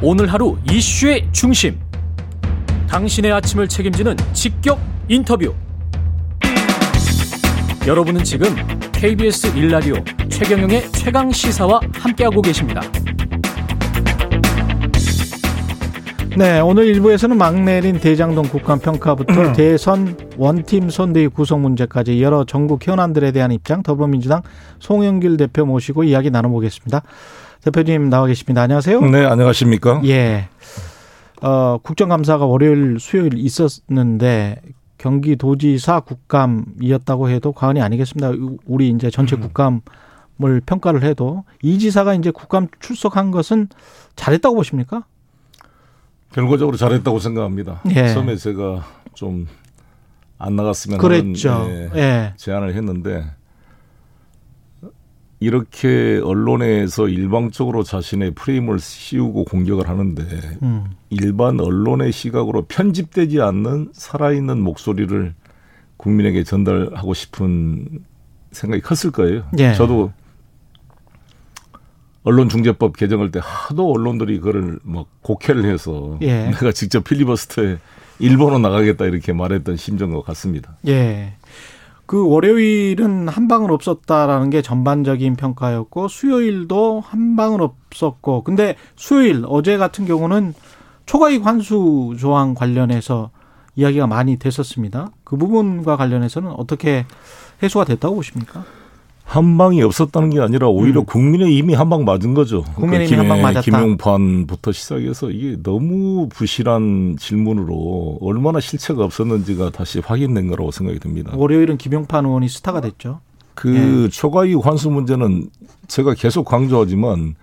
오늘 하루 이슈의 중심. 당신의 아침을 책임지는 직격 인터뷰. 여러분은 지금 KBS 일라디오 최경영의 최강 시사와 함께하고 계십니다. 네, 오늘 일부에서는 막내린 대장동 국감평가부터 대선 원팀 선대위 구성 문제까지 여러 전국 현안들에 대한 입장 더불어민주당 송영길 대표 모시고 이야기 나눠보겠습니다. 대표님 나와 계십니다. 안녕하세요. 네, 안녕하십니까? 예. 어, 국정감사가 월요일, 수요일 있었는데 경기도지사 국감이었다고 해도 과언이 아니겠습니다. 우리 이제 전체 음. 국감을 평가를 해도 이 지사가 이제 국감 출석한 것은 잘했다고 보십니까? 결과적으로 잘했다고 생각합니다. 예. 처음에 제가 좀 안 나갔으면 그랬죠. 하는 예, 예. 제안을 했는데 이렇게 언론에서 일방적으로 자신의 프레임을 씌우고 공격을 하는데 음. 일반 언론의 시각으로 편집되지 않는 살아있는 목소리를 국민에게 전달하고 싶은 생각이 컸을 거예요. 예. 저도 언론중재법 개정할 때 하도 언론들이 그거를 뭐 곡해를 해서 예. 내가 직접 필리버스터에 일본어 나가겠다 이렇게 말했던 심정과 같습니다. 예. 그 월요일은 한 방은 없었다라는 게 전반적인 평가였고 수요일도 한 방은 없었고 근데 수요일 어제 같은 경우는 초과이익 환수 조항 관련해서 이야기가 많이 됐었습니다. 그 부분과 관련해서는 어떻게 해소가 됐다고 보십니까? 한 방이 없었다는 게 아니라 오히려 음. 국민의 이미 한 방 맞은 거죠. 국민의힘이 그러니까 한방 맞았다. 김용판부터 시작해서 이게 너무 부실한 질문으로 얼마나 실체가 없었는지가 다시 확인된 거라고 생각이 듭니다. 월요일은 김용판 의원이 스타가 됐죠. 그 예. 초과이익 환수 문제는 제가 계속 강조하지만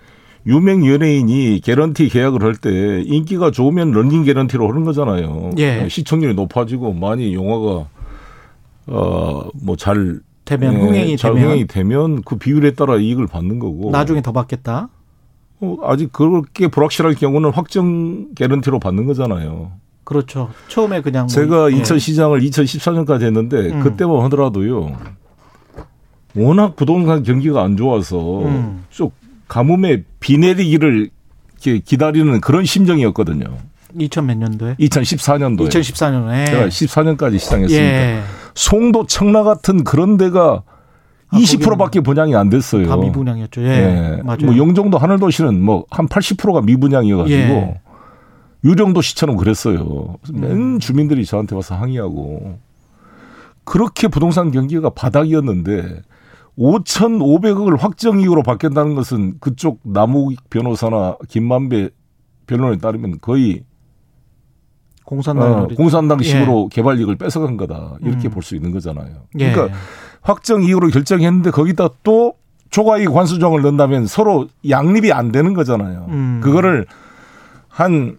유명 연예인이 개런티 계약을 할 때 인기가 좋으면 런닝 개런티로 하는 거잖아요. 예. 시청률이 높아지고 많이 영화가 어뭐잘 되면 흥행이 잘 되면 흥행이 되면 그 비율에 따라 이익을 받는 거고 나중에 더 받겠다. 어, 아직 그렇게 불확실할 경우는 확정 개런티로 받는 거잖아요. 그렇죠. 처음에 그냥 뭐, 제가 예. 인천 시장을 2014년까지 했는데 음. 그때만 하더라도요. 워낙 부동산 경기가 안 좋아서 음. 쭉 가뭄에 비 내리기를 기다리는 그런 심정이었거든요. 2000 몇 년도에? 2014년도에 2014년에 제가 14년까지 시장했으니까 예. 송도 청라 같은 그런 데가 아, 20%밖에 분양이 안 됐어요. 다 미분양이었죠. 예. 예. 맞아요. 뭐 영종도 하늘도시는 뭐 한 80%가 미분양이어 가지고 예. 유령도시처럼 그랬어요. 음. 맨 주민들이 저한테 와서 항의하고 그렇게 부동산 경기가 바닥이었는데 5,500억을 확정 이후로 받겠다는 것은 그쪽 남욱 변호사나 김만배 변론에 따르면 거의 공산당 어, 공산당식으로 예. 개발 이익을 뺏어간 거다 이렇게 음. 볼수 있는 거잖아요. 예. 그러니까 확정 이후로 결정했는데 거기다 또 초과이익 환수정을 넣는다면 서로 양립이 안 되는 거잖아요. 음. 그거를 한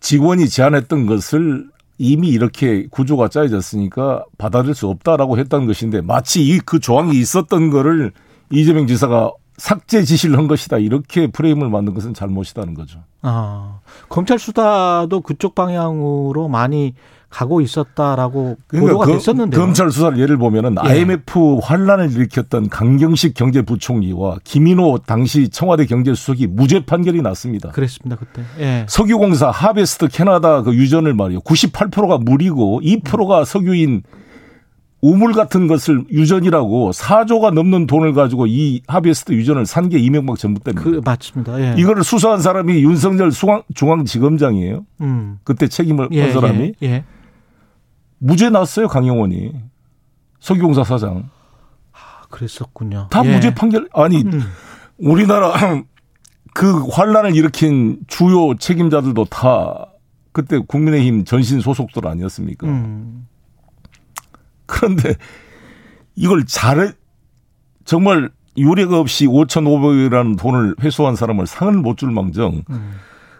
직원이 제안했던 것을 이미 이렇게 구조가 짜여졌으니까 받아들일 수 없다라고 했던 것인데 마치 이 그 조항이 있었던 거를 이재명 지사가 삭제 지시를 한 것이다 이렇게 프레임을 만든 것은 잘못이다는 거죠. 아, 검찰 수사도 그쪽 방향으로 많이 가고 있었다라고 보도가 그- 됐었는데요. 검찰 수사를 예를 보면은 예. IMF 환란을 일으켰던 강경식 경제부총리와 김인호 당시 청와대 경제수석이 무죄 판결이 났습니다. 그랬습니다 그때. 예. 석유공사 하베스트 캐나다 그 유전을 말이요. 98%가 물이고 2%가 석유인 우물 같은 것을 유전이라고 4조가 넘는 돈을 가지고 이 하베스트 유전을 산 게 이명박 정부 때입니다. 그 맞습니다. 예. 이거를 수사한 사람이 윤석열 중앙, 중앙지검장이에요. 음. 그때 책임을 예, 한 사람이 예. 예. 무죄 났어요 강영원이 석유공사 사장 아, 그랬었군요. 다 예. 무죄 판결 아니 음. 우리나라 그 환란을 일으킨 주요 책임자들도 다 그때 국민의힘 전신 소속들 아니었습니까? 음. 그런데 이걸 잘해 정말 유례가 없이 5,500이라는 돈을 회수한 사람을 상을 못 줄 망정 음.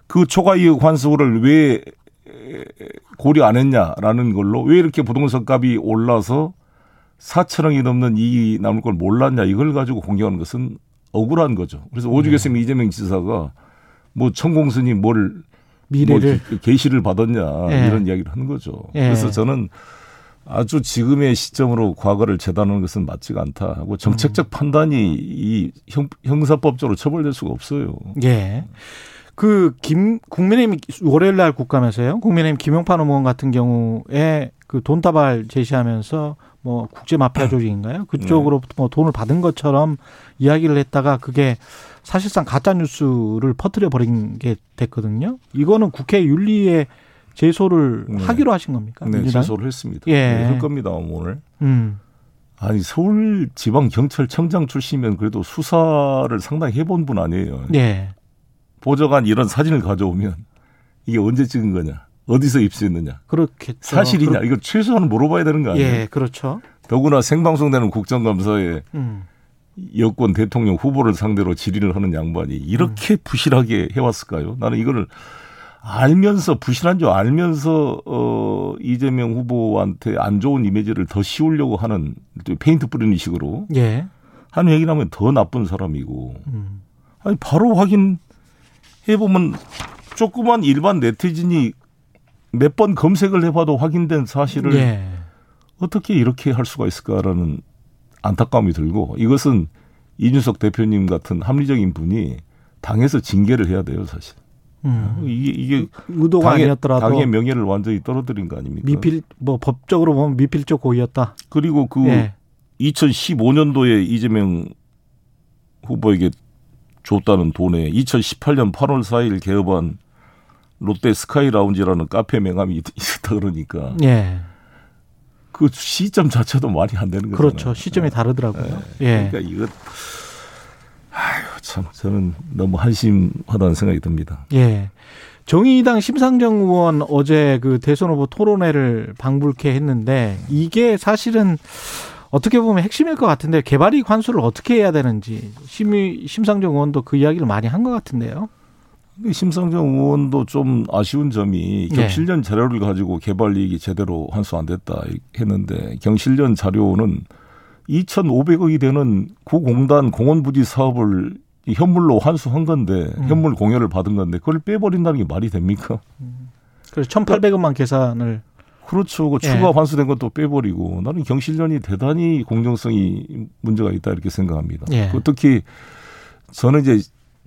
그 초과이익 환수를 왜 고려 안 했냐라는 걸로 왜 이렇게 부동산 값이 올라서 4천억이 넘는 이익이 남을 걸 몰랐냐 이걸 가지고 공격하는 것은 억울한 거죠. 그래서 오죽했으면 이재명 지사가 뭐 천공스님 뭘 미래를 뭐 계시를 받았냐 예. 이런 이야기를 하는 거죠. 예. 그래서 저는 아주 지금의 시점으로 과거를 재단하는 것은 맞지가 않다 하고 정책적 판단이 이 형, 형사법적으로 처벌될 수가 없어요. 예. 그 김 국민의힘 월요일 날 국감에서요. 국민의힘 김용판 의원 같은 경우에 그 돈다발 제시하면서 뭐 국제 마피아 조직인가요? 그쪽으로 네. 뭐 돈을 받은 것처럼 이야기를 했다가 그게 사실상 가짜 뉴스를 퍼뜨려 버린 게 됐거든요. 이거는 국회 윤리에 제소를 네. 하기로 하신 겁니까? 네, 민주당? 제소를 했습니다. 예. 네, 할 겁니다, 오늘. 음. 아니 서울 지방 경찰청장 출신이면 그래도 수사를 상당히 해본 분 아니에요. 예. 보좌관 이런 사진을 가져오면 이게 언제 찍은 거냐, 어디서 입수했느냐, 그렇겠죠. 사실이냐, 그렇... 이거 최소한 물어봐야 되는 거 아니에요? 예, 그렇죠. 더구나 생방송되는 국정감사에 음. 여권 대통령 후보를 상대로 질의를 하는 양반이 이렇게 음. 부실하게 해왔을까요? 나는 이거를 알면서 부실한 줄 알면서 어 이재명 후보한테 안 좋은 이미지를 더 씌우려고 하는 페인트 뿌리는 식으로 예. 하는 얘기를 하면 더 나쁜 사람이고 음. 아니 바로 확인해 보면 조그만 일반 네티즌이 몇 번 검색을 해봐도 확인된 사실을 예. 어떻게 이렇게 할 수가 있을까라는 안타까움이 들고 이것은 이준석 대표님 같은 합리적인 분이 당에서 징계를 해야 돼요 사실. 음. 이게 이게 의도가 당의, 아니었더라도 당의 명예를 완전히 떨어뜨린 거 아닙니까? 미필 뭐 법적으로 보면 미필적 고의였다. 그리고 그 예. 2015년도에 이재명 후보에게 줬다는 돈에 2018년 8월 4일 개업한 롯데 스카이 라운지라는 카페 명함이 있었다 그러니까. 예. 그 시점 자체도 말이 안 되는 거죠. 그렇죠. 시점이 예. 다르더라고요. 예. 그러니까 이거 아유, 참, 저는 너무 한심하다는 생각이 듭니다. 예. 정의당 심상정 의원 어제 그 대선 후보 토론회를 방불케 했는데 이게 사실은 어떻게 보면 핵심일 것 같은데 개발이익 환수를 어떻게 해야 되는지 심, 심상정 의원도 그 이야기를 많이 한 것 같은데요. 심상정 의원도 좀 아쉬운 점이 네. 경실련 자료를 가지고 개발이익이 제대로 환수 안 됐다 했는데 경실련 자료는 2,500억이 되는 구공단 공원부지 사업을 현물로 환수한 건데 음. 현물 공여를 받은 건데 그걸 빼버린다는 게 말이 됩니까? 그래서 1,800억만 계산을 그렇죠. 그 추가 예. 환수된 것도 빼버리고 나는 경실련이 대단히 공정성이 문제가 있다 이렇게 생각합니다. 예. 특히 저는 이제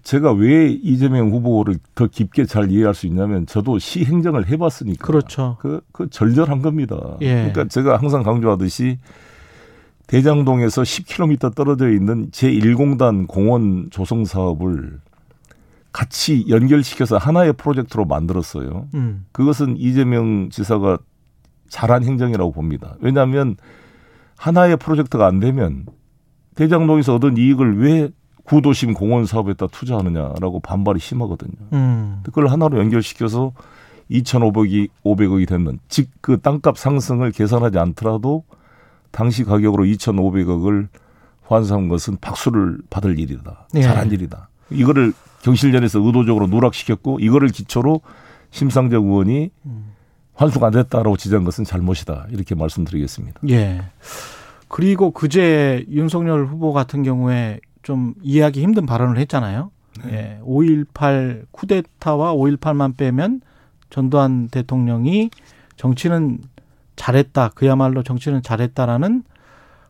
제가 왜 이재명 후보를 더 깊게 잘 이해할 수 있냐면 저도 시 행정을 해봤으니까. 그렇죠. 그, 그 절절한 겁니다. 예. 그러니까 제가 항상 강조하듯이 대장동에서 10km 떨어져 있는 제1공단 공원 조성 사업을 같이 연결시켜서 하나의 프로젝트로 만들었어요. 음. 그것은 이재명 지사가 잘한 행정이라고 봅니다. 왜냐하면 하나의 프로젝트가 안 되면 대장동에서 얻은 이익을 왜 구도심 공원 사업에다 투자하느냐라고 반발이 심하거든요. 음. 그걸 하나로 연결시켜서 2,500이 500억이 됐는 즉그 땅값 상승을 계산하지 않더라도 당시 가격으로 2,500억을 환수한 것은 박수를 받을 일이다. 네. 잘한 일이다. 이거를 경실련에서 의도적으로 누락시켰고 이거를 기초로 심상정 의원이 환수가 안 됐다라고 지적한 것은 잘못이다. 이렇게 말씀드리겠습니다. 예. 그리고 그제 윤석열 후보 같은 경우에 좀 이해하기 힘든 발언을 했잖아요. 네. 예. 5.18 쿠데타와 5.18만 빼면 전두환 대통령이 정치는 잘했다. 그야말로 정치는 잘했다라는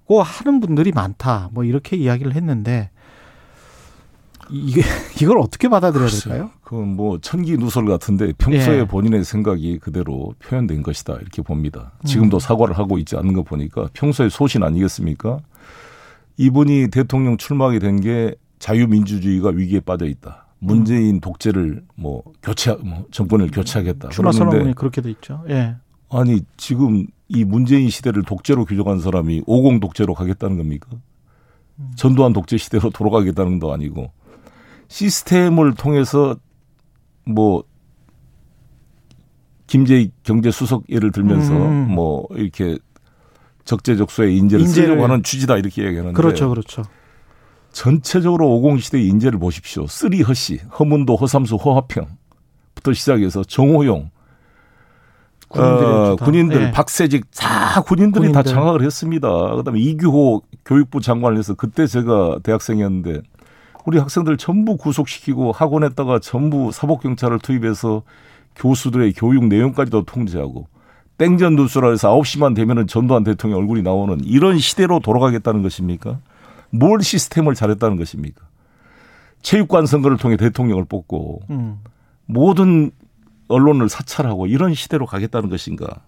고 하는 분들이 많다. 뭐 이렇게 이야기를 했는데 이게 이걸 어떻게 받아들여야 될까요? 그건 뭐 천기 누설 같은데 평소에 예. 본인의 생각이 그대로 표현된 것이다 이렇게 봅니다. 지금도 음. 사과를 하고 있지 않는 거 보니까 평소에 소신 아니겠습니까? 이분이 대통령 출마하게 된 게 자유민주주의가 위기에 빠져 있다. 문재인 독재를 뭐 교체, 뭐 정권을 교체하겠다. 출마 선언문이 그렇게 돼 있죠. 예. 아니 지금 이 문재인 시대를 독재로 규정한 사람이 오공 독재로 가겠다는 겁니까? 음. 전두환 독재 시대로 돌아가겠다는 것도 아니고 시스템을 통해서 뭐 김재익 경제수석 예를 들면서 음. 뭐 이렇게 적재적소에 인재를, 인재를 쓰려고 하는 취지다 이렇게 얘기하는데 그렇죠, 그렇죠. 전체적으로 오공 시대의 인재를 보십시오. three 허씨, 허문도, 허삼수, 허화평부터 시작해서 정호용, 군인들, 어, 군인들 네. 박세직 다 군인들이 군인들. 다 장악을 했습니다. 그다음에 이규호 교육부 장관을 해서 그때 제가 대학생이었는데 우리 학생들 전부 구속시키고 학원에다가 전부 사법경찰을 투입해서 교수들의 교육 내용까지도 통제하고 땡전 누수라 해서 9시만 되면은 전두환 대통령 얼굴이 나오는 이런 시대로 돌아가겠다는 것입니까? 뭘 시스템을 잘했다는 것입니까? 체육관 선거를 통해 대통령을 뽑고 음. 모든 언론을 사찰하고 이런 시대로 가겠다는 것인가?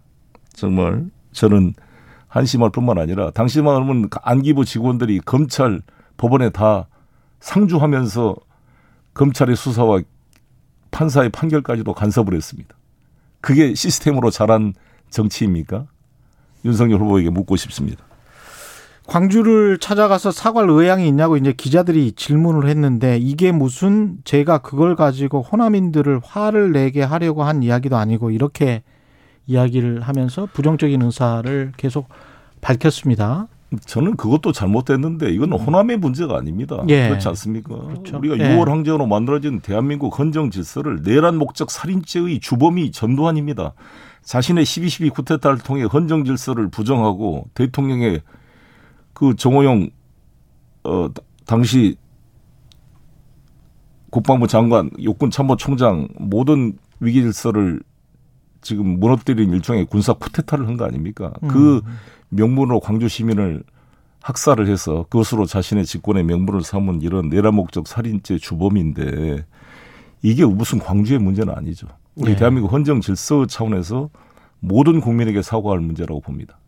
정말 저는 한심할 뿐만 아니라 당시만 하면 안기부 직원들이 검찰 법원에 다 상주하면서 검찰의 수사와 판사의 판결까지도 간섭을 했습니다. 그게 시스템으로 자란 정치입니까? 윤석열 후보에게 묻고 싶습니다. 광주를 찾아가서 사과할 의향이 있냐고 이제 기자들이 질문을 했는데 이게 무슨 제가 그걸 가지고 호남인들을 화를 내게 하려고 한 이야기도 아니고 이렇게 이야기를 하면서 부정적인 의사를 계속 밝혔습니다. 저는 그것도 잘못됐는데 이건 음. 호남의 문제가 아닙니다. 예. 그렇지 않습니까? 그렇죠. 우리가 예. 6월 항쟁으로 만들어진 대한민국 헌정 질서를 내란 목적 살인죄의 주범이 전두환입니다. 자신의 12.12 쿠데타를 통해 헌정 질서를 부정하고 대통령의 그 정호영 어 당시 국방부 장관, 육군 참모총장 모든 위기 질서를 지금 무너뜨린 일종의 군사 쿠데타를 한 거 아닙니까? 음. 그 명분으로 광주 시민을 학살을 해서 그것으로 자신의 직권의 명분을 삼은 이런 내란 목적 살인죄 주범인데 이게 무슨 광주의 문제는 아니죠. 우리 네. 대한민국 헌정 질서 차원에서 모든 국민에게 사과할 문제라고 봅니다.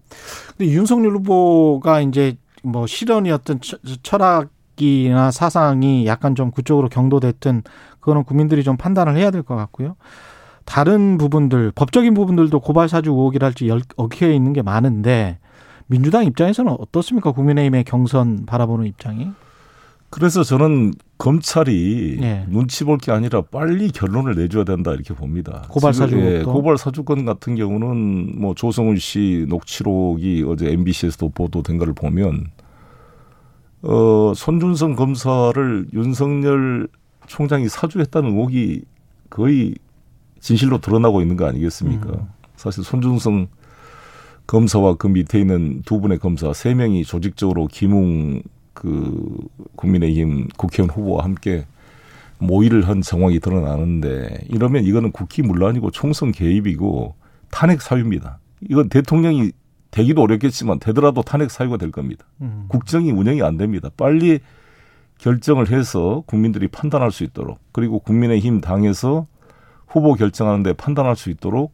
근데 윤석열 후보가 이제 뭐 실현이었던 철학이나 사상이 약간 좀 그쪽으로 경도됐든 그거는 국민들이 좀 판단을 해야 될 것 같고요. 다른 부분들 법적인 부분들도 고발 사주 의혹이랄지 얽혀 있는 게 많은데 민주당 입장에서는 어떻습니까? 국민의힘의 경선 바라보는 입장이? 그래서 저는 검찰이 예. 눈치 볼 게 아니라 빨리 결론을 내줘야 된다 이렇게 봅니다. 고발 사주 예, 고발 사주건 같은 경우는 뭐 조성훈 씨 녹취록이 어제 MBC에서도 보도된 걸 보면 어 손준성 검사를 윤석열 총장이 사주했다는 의혹이 거의 진실로 드러나고 있는 거 아니겠습니까? 음. 사실 손준성 검사와 그 밑에 있는 두 분의 검사 세 명이 조직적으로 김웅 그 국민의힘 국회의원 후보와 함께 모의를 한 정황이 드러나는데 이러면 이거는 국기문란이고 총선 개입이고 탄핵 사유입니다. 이건 대통령이 되기도 어렵겠지만 되더라도 탄핵 사유가 될 겁니다. 음. 국정이 운영이 안 됩니다. 빨리 결정을 해서 국민들이 판단할 수 있도록 그리고 국민의힘 당에서 후보 결정하는데 판단할 수 있도록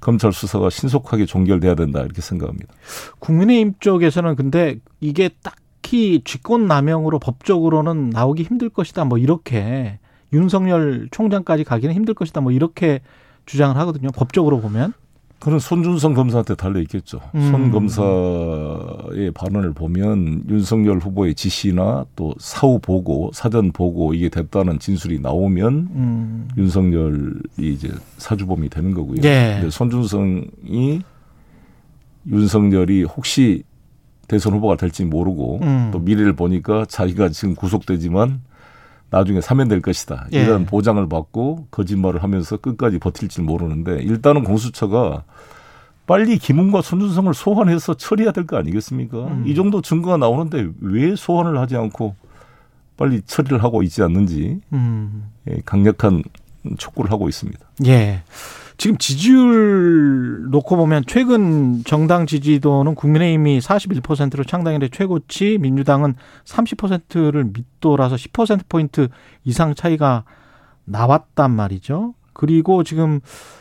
검찰 수사가 신속하게 종결돼야 된다 이렇게 생각합니다. 국민의힘 쪽에서는 근데 이게 딱 히 직권 남용으로 법적으로는 나오기 힘들 것이다 뭐 이렇게 윤석열 총장까지 가기는 힘들 것이다 뭐 이렇게 주장을 하거든요. 법적으로 보면. 그런 손준성 검사한테 달려 있겠죠. 음. 손 검사의 발언을 보면 윤석열 후보의 지시나 또 사후 보고, 사전 보고 이게 됐다는 진술이 나오면 음. 윤석열이 이제 사주범이 되는 거고요. 예. 근데 손준성이 윤석열이 혹시 대선 후보가 될지 모르고 음. 또 미래를 보니까 자기가 지금 구속되지만 나중에 사면될 것이다. 예. 이런 보장을 받고 거짓말을 하면서 끝까지 버틸지 모르는데 일단은 공수처가 빨리 김웅과 손준성을 소환해서 처리해야 될 거 아니겠습니까? 음. 이 정도 증거가 나오는데 왜 소환을 하지 않고 빨리 처리를 하고 있지 않는지 음. 예, 강력한 촉구를 하고 있습니다. 예. 지금 지지율 놓고 보면 최근 정당 지지도는 국민의힘이 41%로 창당일에 최고치, 민주당은 30%를 밑돌아서 10%포인트 이상 차이가 나왔단 말이죠. 그리고 지금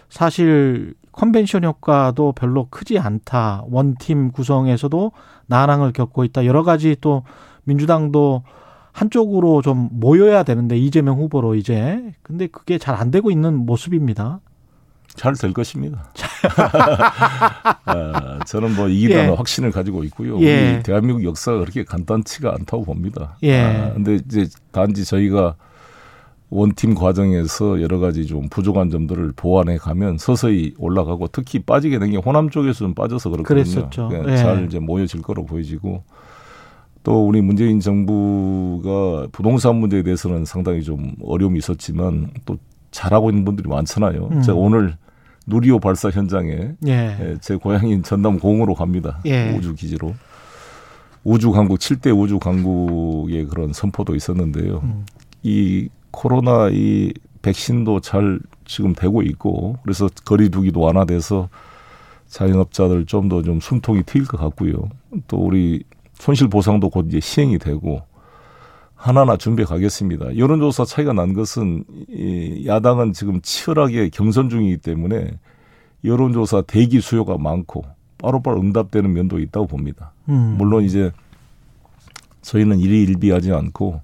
사실 컨벤션 효과도 별로 크지 않다. 원팀 구성에서도 난항을 겪고 있다. 여러 가지 또 민주당도 한쪽으로 좀 모여야 되는데 이재명 후보로 이제 근데 그게 잘 안 되고 있는 모습입니다. 잘 될 것입니다. 아, 저는 뭐 이기라는 예. 확신을 가지고 있고요. 예. 우리 대한민국 역사가 그렇게 간단치가 않다고 봅니다. 예. 아, 근데 이제 단지 저희가 원팀 과정에서 여러 가지 좀 부족한 점들을 보완해 가면 서서히 올라가고 특히 빠지게 된 게 호남 쪽에서 좀 빠져서 그렇거든요. 그러니까 예. 잘 이제 모여질 거로 보여지고 또 우리 문재인 정부가 부동산 문제에 대해서는 상당히 좀 어려움이 있었지만 또 잘하고 있는 분들이 많잖아요. 음. 제가 오늘 누리호 발사 현장에 예. 예. 제 고향인 전남 공으로 갑니다. 예. 우주 기지로. 우주 강국 7대 우주 강국의 그런 선포도 있었는데요. 음. 이 코로나 이 백신도 잘 지금 되고 있고 그래서 거리두기도 완화돼서 자영업자들 좀 더좀 좀 숨통이 트일 것 같고요. 또 우리 손실 보상도 곧 이제 시행이 되고 하나하나 준비해 가겠습니다. 여론조사 차이가 난 것은 이 야당은 지금 치열하게 경선 중이기 때문에 여론조사 대기 수요가 많고 바로바로 응답되는 면도 있다고 봅니다. 음. 물론 이제 저희는 일희일비하지 않고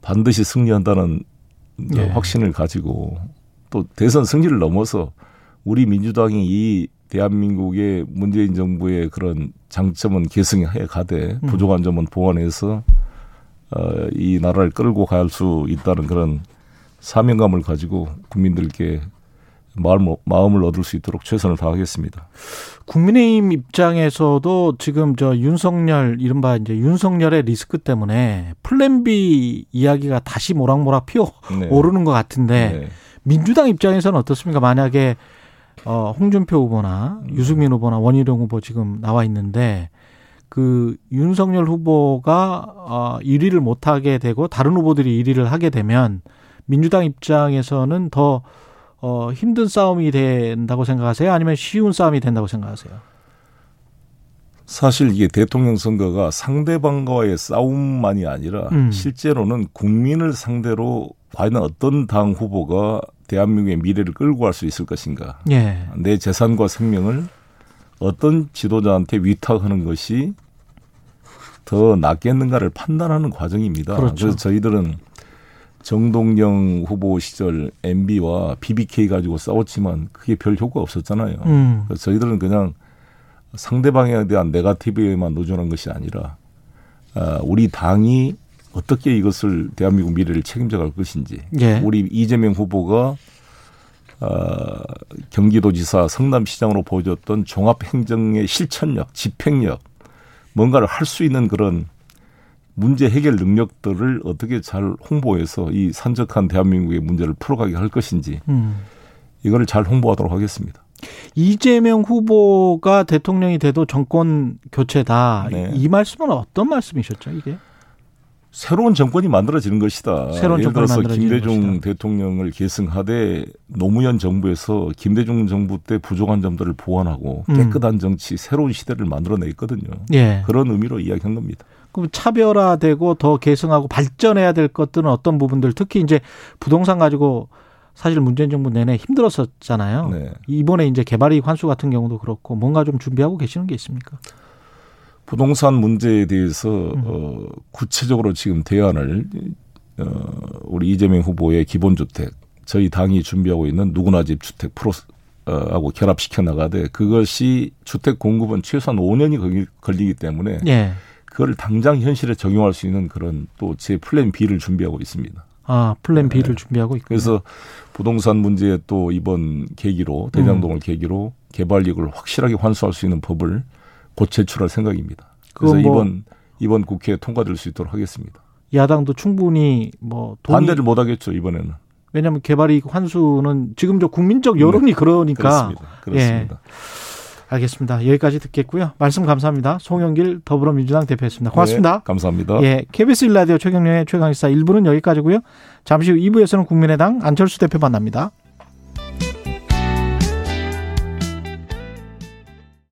반드시 승리한다는 네. 확신을 가지고 또 대선 승리를 넘어서 우리 민주당이 이 대한민국의 문재인 정부의 그런 장점은 계승해 가되 음. 부족한 점은 보완해서 어, 이 나라를 끌고 갈 수 있다는 그런 사명감을 가지고 국민들께 마음, 마음을 얻을 수 있도록 최선을 다하겠습니다. 국민의힘 입장에서도 지금 저 윤석열 이른바 이제 윤석열의 리스크 때문에 플랜 B 이야기가 다시 모락모락 피어 네. 오르는 것 같은데 네. 민주당 입장에서는 어떻습니까? 만약에 어 홍준표 후보나 음. 유승민 후보나 원희룡 후보 지금 나와 있는데 그 윤석열 후보가 어 1위를 못 하게 되고 다른 후보들이 1위를 하게 되면 민주당 입장에서는 더 어, 힘든 싸움이 된다고 생각하세요? 아니면 쉬운 싸움이 된다고 생각하세요? 사실 이게 대통령 선거가 상대방과의 싸움만이 아니라 음. 실제로는 국민을 상대로 과연 어떤 당 후보가 대한민국의 미래를 끌고 갈 수 있을 것인가. 예. 내 재산과 생명을 어떤 지도자한테 위탁하는 것이 더 낫겠는가를 판단하는 과정입니다. 그렇죠. 그래서 저희들은 정동영 후보 시절 MB와 BBK 가지고 싸웠지만 그게 별 효과 없었잖아요. 음. 그래서 저희들은 그냥 상대방에 대한 네가티브에만 노전한 것이 아니라 아, 우리 당이 어떻게 이것을 대한민국 미래를 책임져 갈 것인지 예. 우리 이재명 후보가 어, 경기도지사 성남시장으로 보여줬던 종합행정의 실천력, 집행력, 뭔가를 할 수 있는 그런 문제 해결 능력들을 어떻게 잘 홍보해서 이 산적한 대한민국의 문제를 풀어가게 할 것인지 음. 이거를 잘 홍보하도록 하겠습니다. 이재명 후보가 대통령이 돼도 정권 교체다. 네. 이 말씀은 어떤 말씀이셨죠, 이게? 새로운 정권이 만들어지는 것이다. 새로운 예를 들어서 김대중 것이다. 대통령을 계승하되 노무현 정부에서 김대중 정부 때 부족한 점들을 보완하고 음. 깨끗한 정치, 새로운 시대를 만들어냈거든요. 예. 그런 의미로 이야기한 겁니다. 그럼 차별화되고 더 계승하고 발전해야 될 것들은 어떤 부분들 특히 이제 부동산 가지고 사실 문재인 정부 내내 힘들었었잖아요. 네. 이번에 이제 개발이익 환수 같은 경우도 그렇고 뭔가 좀 준비하고 계시는 게 있습니까? 부동산 문제에 대해서 음. 어, 구체적으로 지금 대안을 어, 우리 이재명 후보의 기본주택 저희 당이 준비하고 있는 누구나 집 주택 프로 하고 결합시켜 나가되 그것이 주택 공급은 최소한 5년이 걸리기 때문에 예. 그걸 당장 현실에 적용할 수 있는 그런 또 제 플랜 B를 준비하고 있습니다. 아, 플랜 B를 네. 준비하고 있고 그래서 부동산 문제에 또 이번 계기로 대장동을 음. 계기로 개발이익을 확실하게 환수할 수 있는 법을 곧 제출할 생각입니다. 그래서 뭐 이번 이번 국회에 통과될 수 있도록 하겠습니다. 야당도 충분히 뭐 돈이... 반대를 못 하겠죠 이번에는. 왜냐하면 개발이익 환수는 지금 저 국민적 여론이 네. 그러니까. 그렇습니다. 그렇습니다. 예. 알겠습니다. 여기까지 듣겠고요. 말씀 감사합니다. 송영길 더불어민주당 대표였습니다. 고맙습니다. 네, 감사합니다. 예, KBS 일라디오 최경련의 최강시사 1부는 여기까지고요. 잠시 후 2부에서는 국민의당 안철수 대표 만납니다.